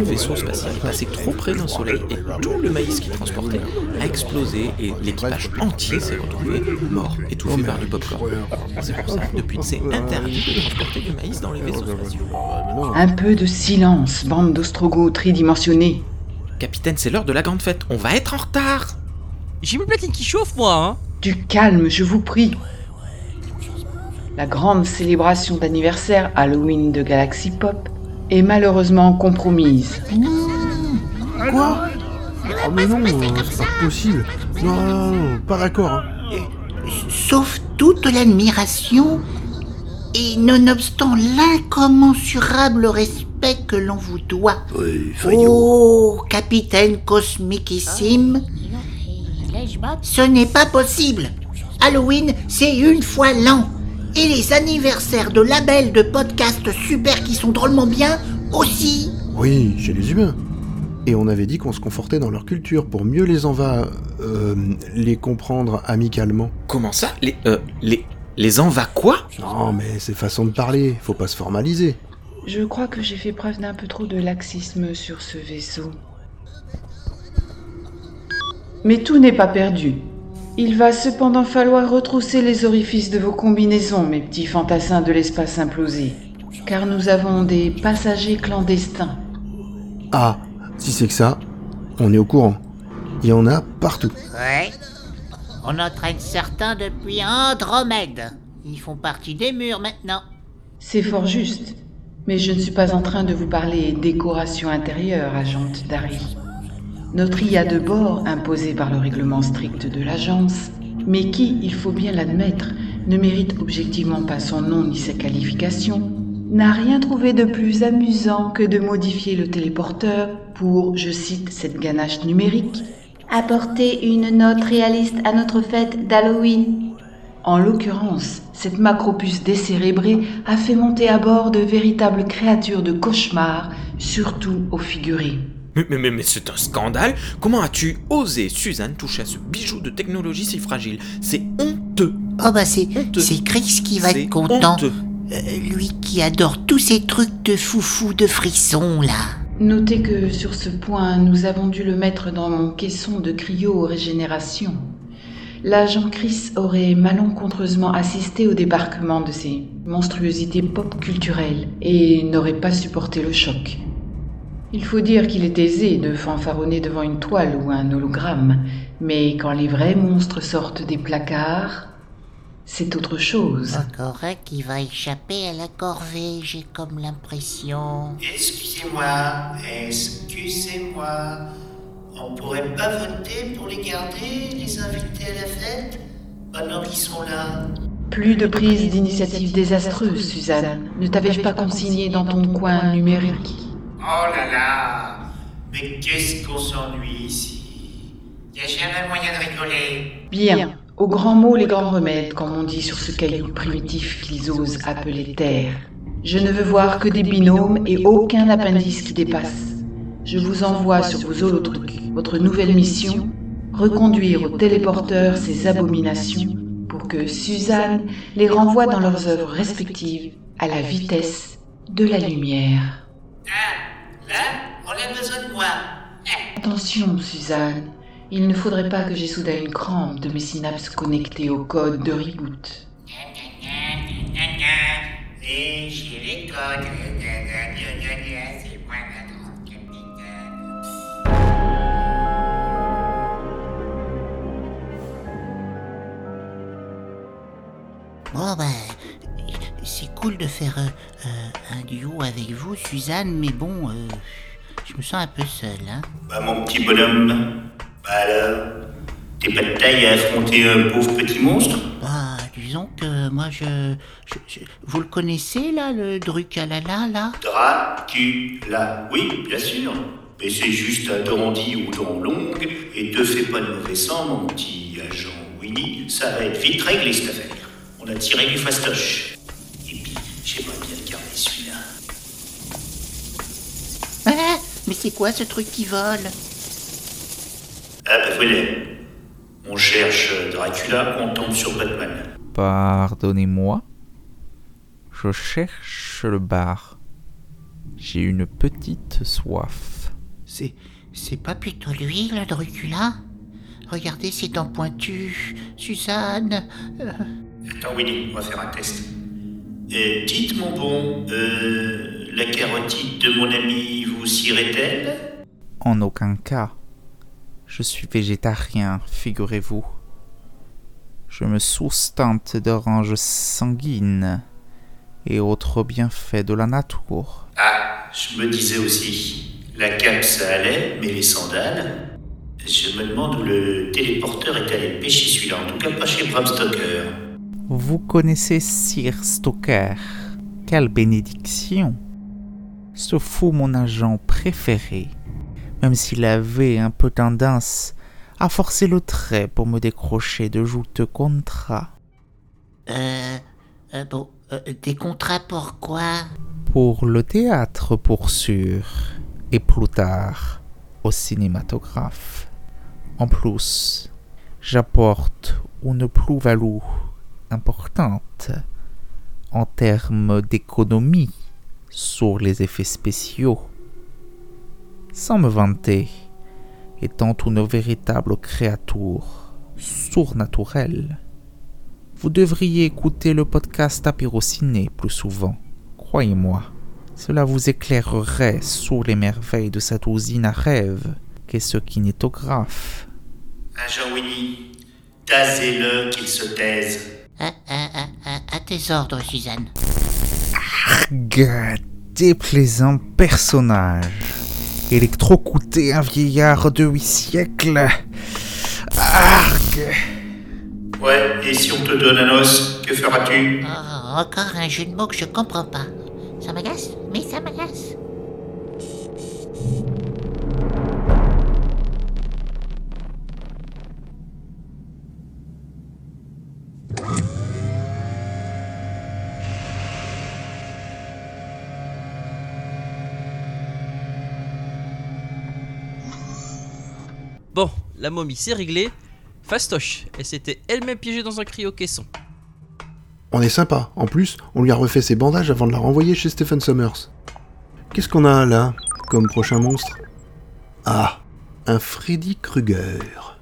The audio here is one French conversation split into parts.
le vaisseau spatial est passé trop près d'un soleil et tout le maïs qu'il transportait a explosé et l'équipage entier s'est retrouvé mort, étouffé par du popcorn. C'est pour ça que depuis c'est interdit de transporter du maïs dans les vaisseaux spatiaux. Un peu de silence, bande d'ostrogoths tridimensionnés. Capitaine, c'est l'heure de la grande fête, on va être en retard J'ai mes platines qui chauffent, moi, hein Du calme, je vous prie. La grande célébration d'anniversaire Halloween de Galaxy Pop est malheureusement compromise. Quoi Oh mais non, euh, c'est pas possible. Non, non, non, pas d'accord. hein. Sauf toute l'admiration et nonobstant l'incommensurable respect que l'on vous doit. Oui. Oh, capitaine cosmiquissime, ce n'est pas possible. Halloween, c'est une fois l'an. Et les anniversaires de labels de podcasts super qui sont drôlement bien aussi. Oui, chez les humains. Et on avait dit qu'on se confortait dans leur culture pour mieux les en va... euh, les comprendre amicalement. Comment ça? Les... Euh, les... Les en va quoi? Non, mais c'est façon de parler, faut pas se formaliser. Je crois que j'ai fait preuve d'un peu trop de laxisme sur ce vaisseau. Mais tout n'est pas perdu. Il va cependant falloir retrousser les orifices de vos combinaisons, mes petits fantassins de l'espace implosé. Car nous avons des passagers clandestins. Ah, si c'est que ça, on est au courant. Il y en a partout. Ouais. On entraîne certains depuis Andromède. Ils font partie des murs maintenant. C'est fort juste. Mais je ne suis pas en train de vous parler décoration intérieure, agente Dari. Notre IA de bord, imposée par le règlement strict de l'agence, mais qui, il faut bien l'admettre, ne mérite objectivement pas son nom ni sa qualification, n'a rien trouvé de plus amusant que de modifier le téléporteur pour, je cite cette ganache numérique, apporter une note réaliste à notre fête d'Halloween. En l'occurrence, cette macropuce décérébrée a fait monter à bord de véritables créatures de cauchemar, surtout au figuré. Mais, mais, mais, mais c'est un scandale Comment as-tu osé, Suzanne, toucher à ce bijou de technologie si fragile? C'est honteux Oh bah c'est Honteux. c'est Chris qui va être content. honteux. Euh, lui qui adore tous ces trucs de foufou de frissons là. Notez que sur ce point, nous avons dû le mettre dans mon caisson de cryo-régénération. L'agent Chris aurait malencontreusement assisté au débarquement de ces monstruosités pop culturelles et n'aurait pas supporté le choc. Il faut dire qu'il est aisé de fanfaronner devant une toile ou un hologramme, mais quand les vrais monstres sortent des placards, c'est autre chose. Encore un qui va échapper à la corvée, j'ai comme l'impression. Excusez-moi, excusez-moi. On pourrait pas voter pour les garder, les inviter à la fête Pendant qu'ils sont là. Plus de prise d'initiative désastreuse, Suzanne. Ne t'avais-je pas consigné dans ton coin numérique? Oh là là Mais qu'est-ce qu'on s'ennuie ici? Y a jamais moyen de rigoler. Bien. Aux grands mots, les grands remèdes, comme on dit sur ce caillou primitif qu'ils osent appeler terre. Je ne veux voir que des binômes et aucun appendice qui dépasse. Je vous envoie sur vos holotrucs votre nouvelle mission, reconduire au téléporteur ces abominations pour que Suzanne les renvoie dans leurs œuvres respectives à la vitesse de la lumière. Ah, là, on a besoin de moi. Eh, Attention, Suzanne, il ne faudrait pas que j'ai soudain une crampe de mes synapses connectées au code de reboot. Et j'ai les codes. C'est moi la grande capitaine. Bon ben, c'est cool de faire euh, euh, un duo avec vous, Suzanne, mais bon, euh, je me sens un peu seul, hein. Bah, mon petit bonhomme. Bah alors T'es pas de taille à affronter un pauvre petit monstre? Bah, disons que moi je, je- je- Vous le connaissez là, le Drucalala là? Dracula. Oui, bien sûr. Mais c'est juste un dandy aux dents longues et te fais pas de mauvais sang, mon petit agent Winnie. Ça va être vite réglé cette affaire. On a tiré du fastoche. J'aimerais bien le garder celui-là. Ah, mais c'est quoi ce truc qui vole? Ah bah voilà. On cherche Dracula, on tombe sur Batman. Pardonnez-moi. Je cherche le bar. J'ai une petite soif. C'est. C'est pas plutôt lui, le Dracula? Regardez ses dents pointues. Suzanne. euh, Attends, Winnie, on va faire un test. Euh, dites, mon bon, euh, la carotide de mon ami vous cirait-elle En aucun cas. Je suis végétarien, figurez-vous. Je me soustente d'oranges sanguines et autres bienfaits de la nature. Ah, je me disais aussi. La cape, ça allait, mais les sandales? Je me demande où le téléporteur est allé pêcher celui-là. En tout cas, pas chez Bram Stoker. Vous connaissez Sir Stoker Quelle bénédiction Ce fut mon agent préféré, même s'il avait un peu tendance à forcer le trait pour me décrocher de jouteux contrats. Euh. euh, bon. euh, des contrats pour quoi? Pour le théâtre, pour sûr, et plus tard, au cinématographe. En plus, j'apporte une plus-value importante en termes d'économie sur les effets spéciaux. Sans me vanter, étant une véritable créature surnaturelle, vous devriez écouter le podcast Apérociné plus souvent. Croyez-moi, cela vous éclairerait sur les merveilles de cette usine à rêve qu'est ce kinétographe. Agent Winnie, tasez-le qu'il se taise. À, à, à, à- à tes ordres, Suzanne. Gars, déplaisant personnage. Électrocuter un vieillard de huit siècles. Argue. Ouais, et si on te donne un os, que feras-tu? Oh, encore un jeu de mots que je comprends pas. Ça m'agace, mais ça m'agace. La momie c'est réglé. Fastoche, elle s'était elle-même piégée dans un cryo-caisson. On est sympa. En plus, on lui a refait ses bandages avant de la renvoyer chez Stephen Summers. Qu'est-ce qu'on a là, comme prochain monstre? Ah, un Freddy Krueger.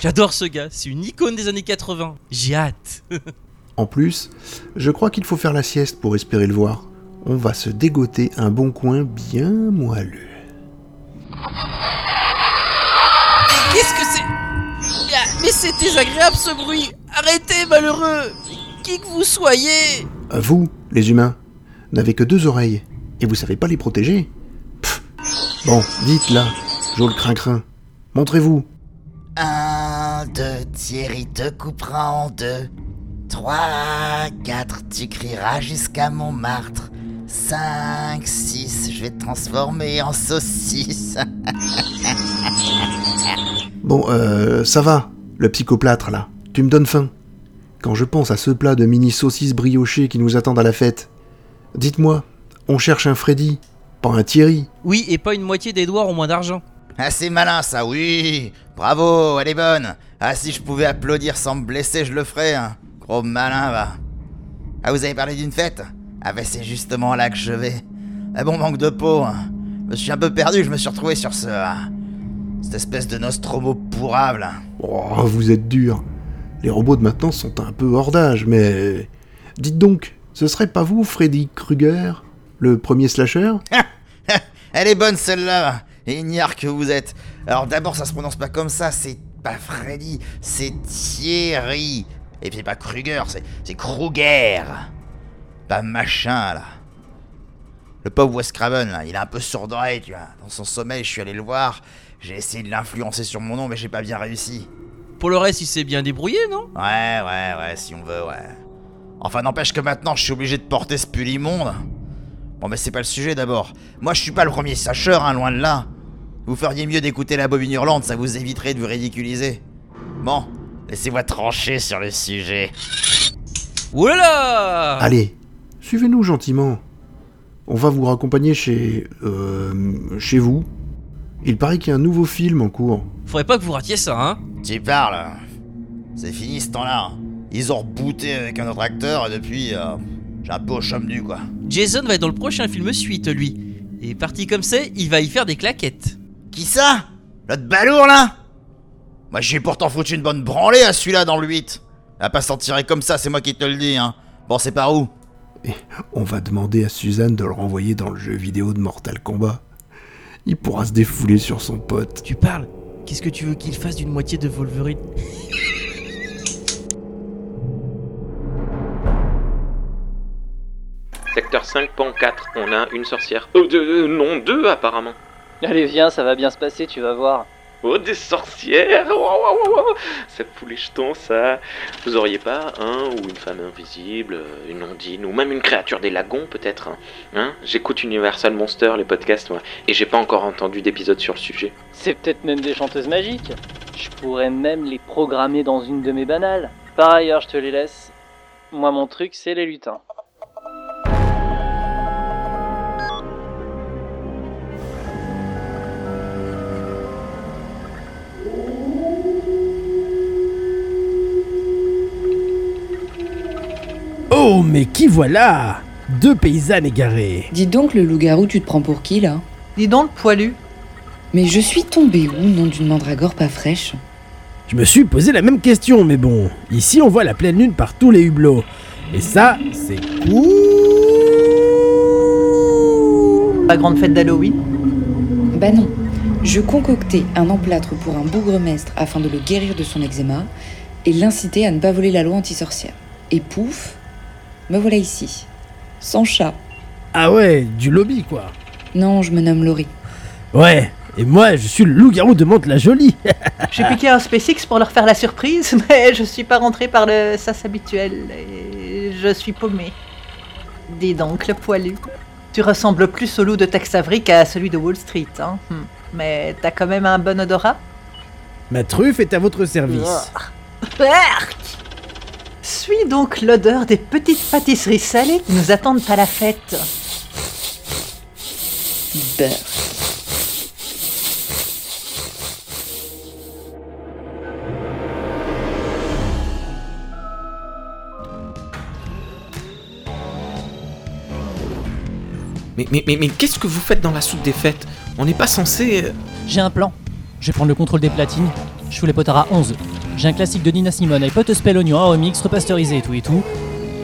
J'adore ce gars, c'est une icône des années 80. J'ai hâte. En plus, je crois qu'il faut faire la sieste pour espérer le voir. On va se dégoter un bon coin bien moelleux. Mais c'est désagréable ce bruit Arrêtez, malheureux Qui que vous soyez Euh, Vous, les humains, n'avez que deux oreilles, et vous savez pas les protéger Pff. Bon, dites là, Joel Crin-Crin, montrez-vous. Un, deux, Thierry te coupera en deux. Trois, quatre, tu crieras jusqu'à Montmartre. Cinq, six, je vais te transformer en saucisse. Bon, euh, ça va, le psychoplâtre là, tu me donnes faim. Quand je pense à ce plat de mini saucisses briochées qui nous attendent à la fête, dites-moi, on cherche un Freddy, pas un Thierry. Oui, et pas une moitié d'Edouard en moins d'argent. Ah, c'est malin ça, oui. Bravo, elle est bonne. Ah, si je pouvais applaudir sans me blesser, je le ferais. hein. Gros malin, va. Ah, vous avez parlé d'une fête? Ah, bah c'est justement là que je vais. Ah bon, manque de peau. hein. Je me suis un peu perdu, je me suis retrouvé sur ce. ah, cette espèce de Nostromo pourrable. Oh, vous êtes dur. Les robots de maintenant sont un peu hors d'âge, mais... Dites donc, ce serait pas vous, Freddy Krueger Le premier slasher? Elle est bonne celle-là, ignare que vous êtes. Alors d'abord, ça se prononce pas comme ça, c'est pas Freddy, c'est Thierry. Et puis pas Kruger, c'est, c'est Kruger. Pas machin là. Le pauvre Wes Craven là, il est un peu sourd d'oreille, tu vois. Dans son sommeil, je suis allé le voir. J'ai essayé de l'influencer sur mon nom, mais j'ai pas bien réussi. Pour le reste, il s'est bien débrouillé, non? Ouais, ouais, ouais, si on veut, ouais. Enfin, n'empêche que maintenant, je suis obligé de porter ce pull immonde. Bon, mais c'est pas le sujet d'abord. Moi, je suis pas le premier sacheur, hein, loin de là. Vous feriez mieux d'écouter la bobine hurlante, ça vous éviterait de vous ridiculiser. Bon, laissez-moi trancher sur le sujet. Oulala Allez, suivez-nous gentiment. On va vous raccompagner chez... Euh, chez vous. Il paraît qu'il y a un nouveau film en cours. Faudrait pas que vous ratiez ça, hein Tu parles C'est fini ce temps-là. Ils ont rebooté avec un autre acteur et depuis, euh, J'ai un peu au chum quoi. Jason va être dans le prochain film suite, lui. Et parti comme ça, il va y faire des claquettes. Qui ça? L'autre balourd, là? Moi, j'ai pourtant foutu une bonne branlée à celui-là dans le 8. Elle va pas s'en tirer comme ça, c'est moi qui te le dis, hein. Bon, c'est par où? Et on va demander à Suzanne de le renvoyer dans le jeu vidéo de Mortal Kombat. Il pourra se défouler sur son pote. Tu parles Qu'est-ce que tu veux qu'il fasse d'une moitié de Wolverine? Secteur 5, pan 4, on a une sorcière. Oh, deux, euh, non, deux apparemment. Allez, viens, ça va bien se passer, tu vas voir. Oh, des sorcières waouh, waouh, waouh. Ça fout les jetons, ça. Vous auriez pas un ou une femme invisible, une ondine, ou même une créature des lagons, peut-être hein, hein? J'écoute Universal Monster, les podcasts, moi, et j'ai pas encore entendu d'épisode sur le sujet. C'est peut-être même des chanteuses magiques. Je pourrais même les programmer dans une de mes banales. Par ailleurs, je te les laisse. Moi, mon truc, c'est les lutins. Oh, mais qui voilà? Deux paysannes égarées. Dis donc, le loup-garou, tu te prends pour qui, là? Dis donc, le poilu. Mais je suis tombée où, nom d'une mandragore pas fraîche? Je me suis posé la même question, mais bon, ici on voit la pleine lune par tous les hublots. Et ça, c'est cool. La grande fête d'Halloween? Bah non. Je concoctais un emplâtre pour un bourgmestre afin de le guérir de son eczéma et l'inciter à ne pas voler la loi anti-sorcière. Et pouf, me voilà ici. Sans chat. Ah ouais, du lobby quoi. Non, je me nomme Laurie. Ouais, et moi je suis le loup-garou de Mantes-la-Jolie. J'ai piqué un SpaceX pour leur faire la surprise, mais je suis pas rentré par le sas habituel et je suis paumé. Dis donc, le poilu. Tu ressembles plus au loup de Tex Avery qu'à celui de Wall Street, hein. Hmm. Mais t'as quand même un bon odorat? Ma truffe est à votre service. Arc Suis donc l'odeur des petites pâtisseries salées qui nous attendent à la fête. Beurre. Mais, mais, mais, mais qu'est-ce que vous faites dans la soupe des fêtes? On n'est pas censé... euh, J'ai un plan. Je vais prendre le contrôle des platines. Je fous les potards à 11. J'ai un classique de Nina Simone avec pot spell oignon, un remix, repasteurisé et tout et tout.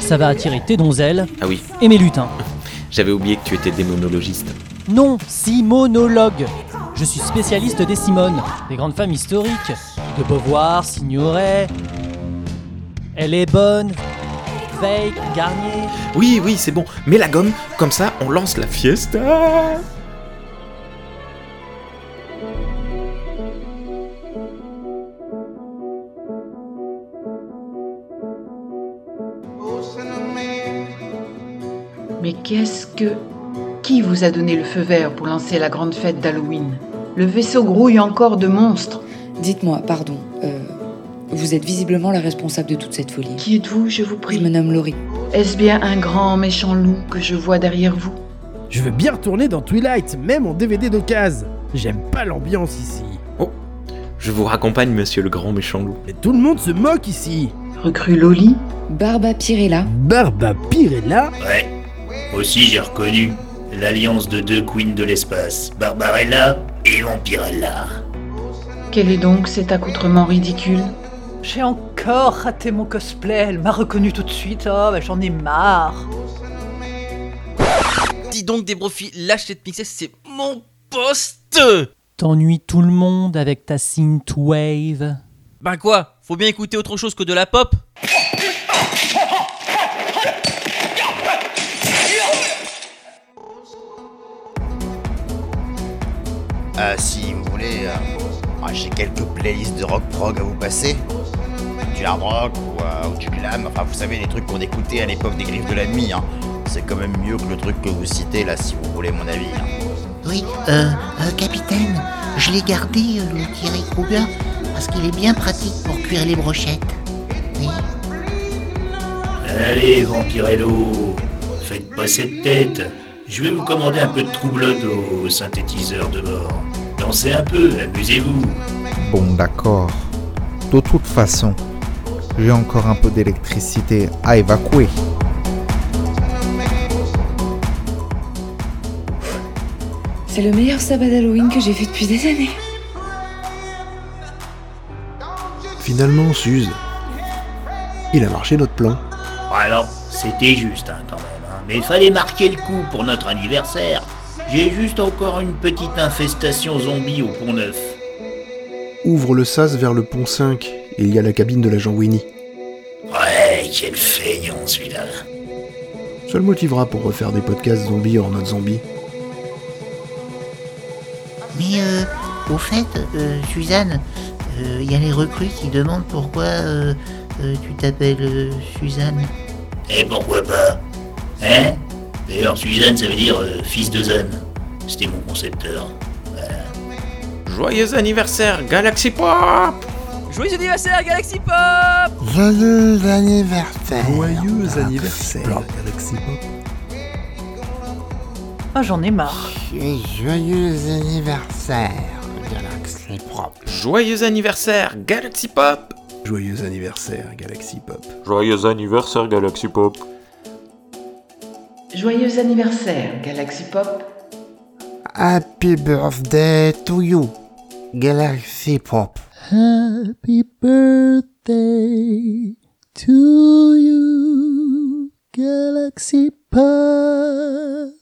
Ça va attirer tes donzelles Ah oui, et mes lutins. j'avais oublié que tu étais démonologiste. Non, simonologue. Je suis spécialiste des Simones, des grandes femmes historiques. De Beauvoir, Signoret. Elle est bonne. Fake, Garnier. Oui, oui, c'est bon. Mets la gomme, comme ça, on lance la fiesta qu'est-ce que... Qui vous a donné le feu vert pour lancer la grande fête d'Halloween? Le vaisseau grouille encore de monstres. Dites-moi, pardon, euh, vous êtes visiblement la responsable de toute cette folie. Qui êtes-vous, je vous Je prie me nomme Laurie. Est-ce bien un grand méchant loup que je vois derrière vous? Je veux bien retourner dans Twilight, même en DVD d'occasion. J'aime pas l'ambiance ici. Je vous raccompagne, monsieur le grand méchant loup. Mais tout le monde se moque ici. Recrue Loli? Barba Pirella? Barba Pirella? Ouais. Aussi, j'ai reconnu l'alliance de deux queens de l'espace, Barbarella et Vampirella. Quel est donc cet accoutrement ridicule? J'ai encore raté mon cosplay, elle m'a reconnu tout de suite, oh bah j'en ai marre. Dis donc, des profils, lâche cette pixel, c'est mon poste T'ennuies tout le monde avec ta synthwave. Ben quoi Faut bien écouter autre chose que de la pop Ah, si vous voulez, euh, j'ai quelques playlists de rock prog à vous passer. Du hard rock ou, euh, ou du glam, enfin vous savez les trucs qu'on écoutait à l'époque des griffes de la nuit. Hein. C'est quand même mieux que le truc que vous citez là si vous voulez mon avis. hein. Oui, euh, euh, capitaine, je l'ai gardé, euh, le Thierry Kruger, parce qu'il est bien pratique pour cuire les brochettes. Oui. Allez, Vampirello, faites pas cette tête. Je vais vous commander un peu de troublotte au synthétiseur de bord. Dansez un peu, amusez-vous. Bon, d'accord. De toute façon, j'ai encore un peu d'électricité à évacuer. C'est le meilleur sabbat d'Halloween que j'ai fait depuis des années. Finalement, Suze, il a marché notre plan. Alors, c'était juste, hein, quand même. Mais il fallait marquer le coup pour notre anniversaire. J'ai juste encore une petite infestation zombie au pont neuf. Ouvre le sas vers le pont 5 et il y a la cabine de l'agent Winnie. Ouais, quel feignant celui-là. Ça le motivera pour refaire des podcasts zombies hors mode zombie. Mais euh, au fait, euh, Suzanne, il y a les recrues qui demandent pourquoi euh, euh, tu t'appelles euh, Suzanne. Et pourquoi pas? Hein D'ailleurs, Suzanne, ça veut dire euh, fils de Zan. C'était mon concepteur. Joyeux anniversaire, Galaxy Pop Joyeux anniversaire, Galaxy Pop Joyeux anniversaire. Joyeux anniversaire, Galaxy Pop. Oh, j'en ai marre. Et joyeux anniversaire, Galaxy Pop. Joyeux anniversaire, Galaxy Pop Joyeux anniversaire, Galaxy Pop. Joyeux anniversaire Galaxy Pop. Joyeux anniversaire, Galaxy Pop. Happy birthday to you, Galaxy Pop. Happy birthday to you, Galaxy Pop.